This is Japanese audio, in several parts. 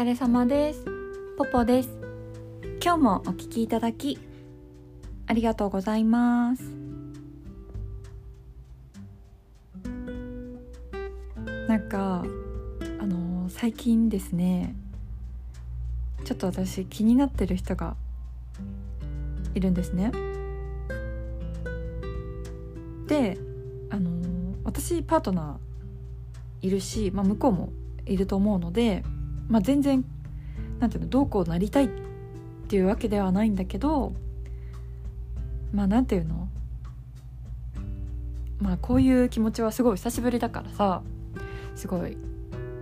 疲れ様です。ポポです。今日もお聞きいただきありがとうございます。なんかあのー最近ですねちょっと私気になってる人がいるんですね。であのー私パートナーいるし、まあ、向こうもいると思うので、まあ、全然なんていうのどうこうなりたいっていうわけではないんだけどまあなんていうの？まあこういう気持ちはすごい久しぶりだからさすごい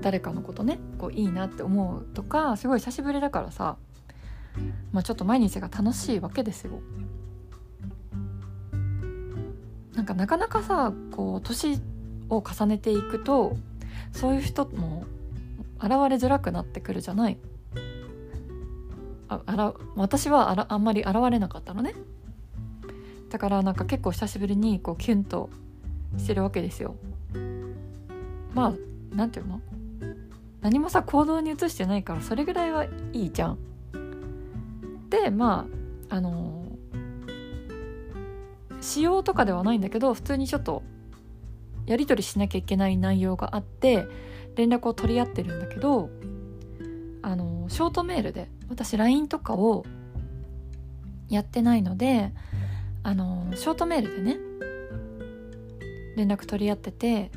誰かのことねこういいなって思うとかすごい久しぶりだからさまあちょっと毎日が楽しいわけですよ。なんかなかなかさこう年を重ねていくとそういう人も現れづらくなってくるじゃない。ああら私はあらあんまり現れなかったのね。だからなんか結構久しぶりにこうキュンとしてるわけですよ。まあなんていうの？何もさ行動に移してないからそれぐらいはいいじゃん。でまああの仕様とかではないんだけど普通にちょっとやり取りしなきゃいけない内容があって連絡を取り合ってるんだけどあのショートメールで私 LINE とかをやってないのであのショートメールでね連絡取り合ってて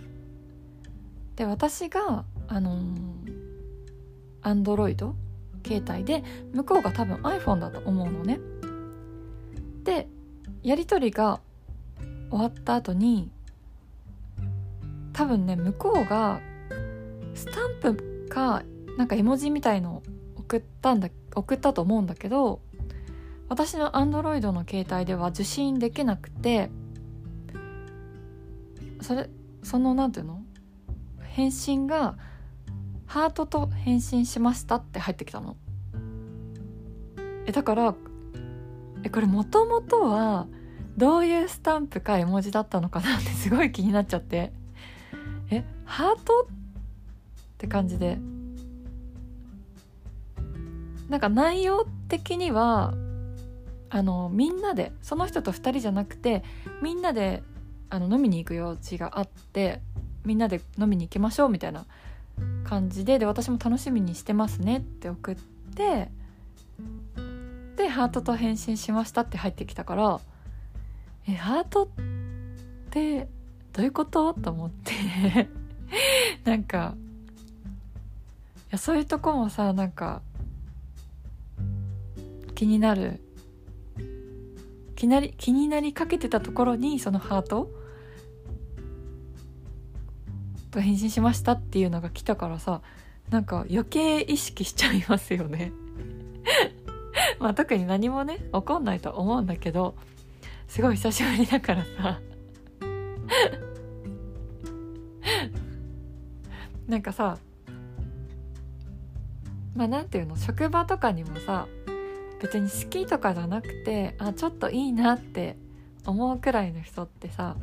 で私があの Android 携帯で向こうが多分 iPhone だと思うのね。でやり取りが終わった後に多分ね向こうがスタンプかなんか絵文字みたいの送ったんだ送ったと思うんだけど私の Android の携帯では受信できなくてそれそのなんていうの？返信が「ハートと返信しました」って入ってきたの。えだからえこれもともとはどういうスタンプか絵文字だったのかなってすごい気になっちゃってえハートって感じで。なんか内容的にはあのみんなでその人と2人じゃなくてみんなであの飲みに行く用事があってみんなで飲みに行きましょうみたいな感じでで私も楽しみにしてますねって送ってでハートと返信しましたって入ってきたからえハートってどういうこと？と思って。なんかやそういうとこもさなんか気になる。気なり気になりかけてたところにそのハート？と返信しましたっていうのが来たからさなんか余計意識しちゃいますよね。まあ特に何もね起こんないと思うんだけどすごい久しぶりだからさ。なんかさまあなんていうの職場とかにもさ別に好きとかじゃなくてあちょっといいなって思うくらいの人ってさ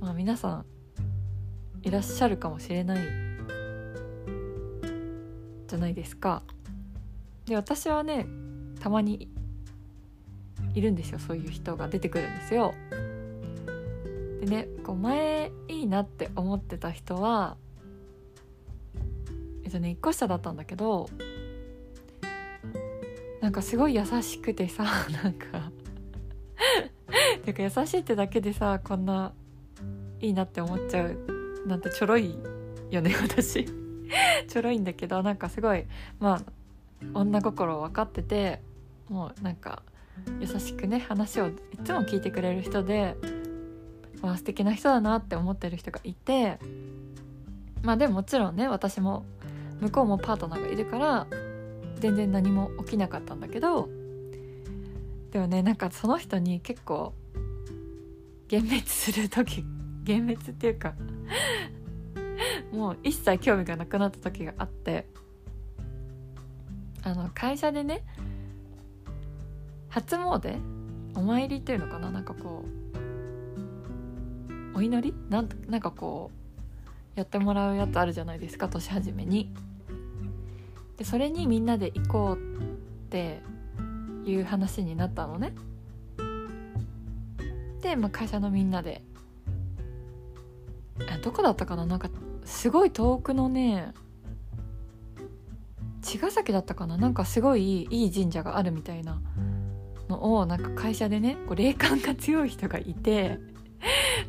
まあ皆さんいらっしゃるかもしれないじゃないですか。で私はねたまにいるんですよそういう人が出てくるんですよ。でねこう前いいなって思ってた人はとね1個下だったんだけどなんかすごい優しくてさ なんかてか優しいってだけでさこんないいなって思っちゃうなんてちょろいよね 私。ちょろいんだけどなんかすごいまあ女心分かっててもうなんか優しくね話をいつも聞いてくれる人で、まあ、素敵な人だなって思ってる人がいてまあでももちろんね私も向こうもパートナーがいるから全然何も起きなかったんだけどでもねなんかその人に結構幻滅する時 幻滅っていうかもう一切興味がなくなった時があってあの会社でね初詣？お参りっていうのかな？なんかこうお祈り？なんなんかこうやってもらうやつあるじゃないですか年始めに。でそれにみんなで行こうっていう話になったのね。で、まあ、会社のみんなで。どこだったかな？なんかすごい遠くのね茅ヶ崎だったかな？なんかすごいいい神社があるみたいなのをなんか会社でねこう霊感が強い人がいて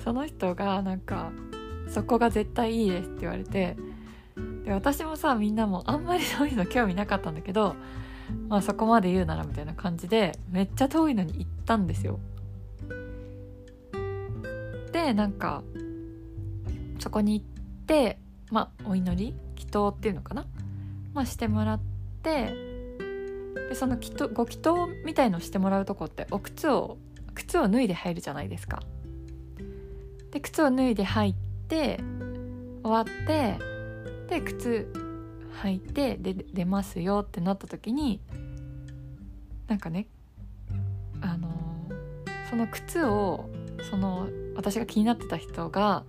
その人がなんか「そこが絶対いいです」って言われてで私もさみんなもあんまり そういうの興味なかったんだけどまあそこまで言うならみたいな感じでめっちゃ遠いのに行ったんですよ。でなんかそこに行ってまあお祈り祈祷っていうのかな、まあ、してもらってでその祈祷ご祈祷みたいのしてもらうとこってお靴を靴を脱いで入るじゃないですか。で靴を脱いで入って終わってで靴履いてで出ますよってなった時になんかねあのその靴をその私が気になってた人が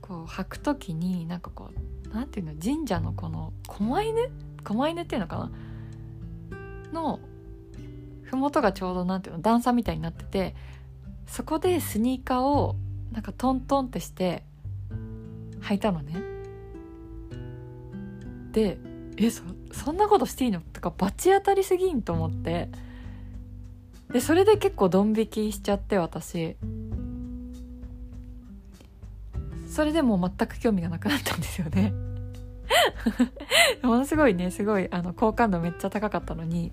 こう履く時になんかこうなんていうの神社のこの狛犬？狛犬っていうのかな？の麓がちょうどなんていうの段差みたいになっててそこでスニーカーをなんかトントンってして履いたのね。でえそそんなことしていいの？とか罰当たりすぎんと思って。でそれで結構ドン引きしちゃって私。それでもう全く興味がなくなったんですよね。ものすごいねすごいあの好感度めっちゃ高かったのに。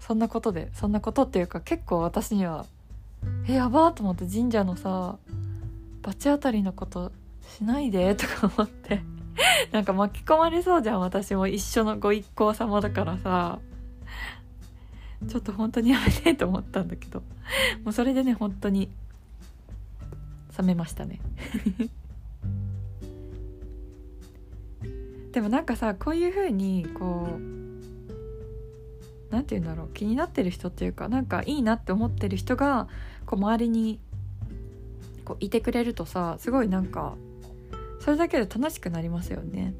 そんなことでそんなことっていうか結構私にはえやばーと思って神社のさ罰当たりのことしないでとか思って。なんか巻き込まれそうじゃん私も一緒のご一行様だからさ。ちょっと本当にやめてと思ったんだけど。もうそれでね本当に。冷めましたね。でもなんかさこういう風にこう何て言うんだろう。気になってる人っていうかなんかいいなって思ってる人がこう周りにこういてくれるとさすごいなんかそれだけで楽しくなりますよね。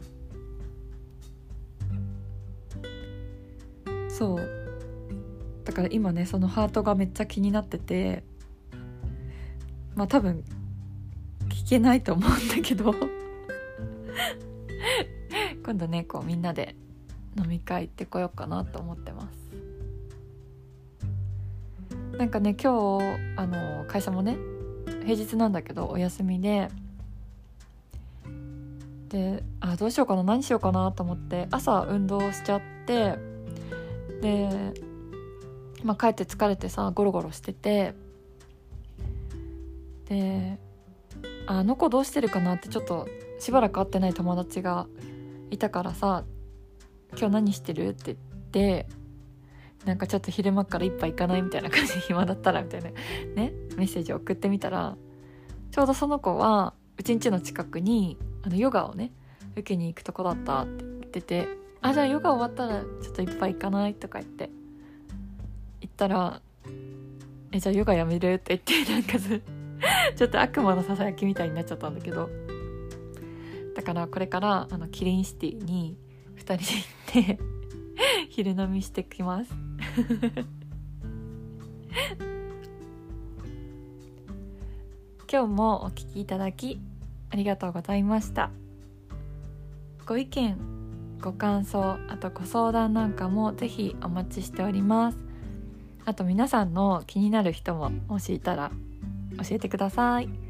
そう。だから今ねそのハートがめっちゃ気になっててまあ多分聞けないと思うんだけど。今度ねこうみんなで飲み会行ってこようかなと思ってます。なんかね今日あの会社もね平日なんだけどお休みでであどうしようかな何しようかなと思って朝運動しちゃってで、まあ、帰って疲れてさゴロゴロしててであの子どうしてるかなってちょっとしばらく会ってない友達がいたからさ「今日何してる?」って言ってなんかちょっと昼間から一杯行かないみたいな感じで暇だったらみたいなねメッセージを送ってみたらちょうどその子はうちんちの近くにあのヨガをね受けに行くとこだったって言ってて「あじゃあヨガ終わったらちょっと一杯行かない?」とか言って言ったら「えじゃあヨガやめる?」って言って なんかずちょっと悪魔のささやきみたいになっちゃったんだけどだからこれからあのキリンシティに2人で行って 昼飲みしてきます 今日もお聴きいただきありがとうございました。ご意見ご感想あとご相談なんかもぜひお待ちしております。あと皆さんの気になる人ももしいたら教えてください。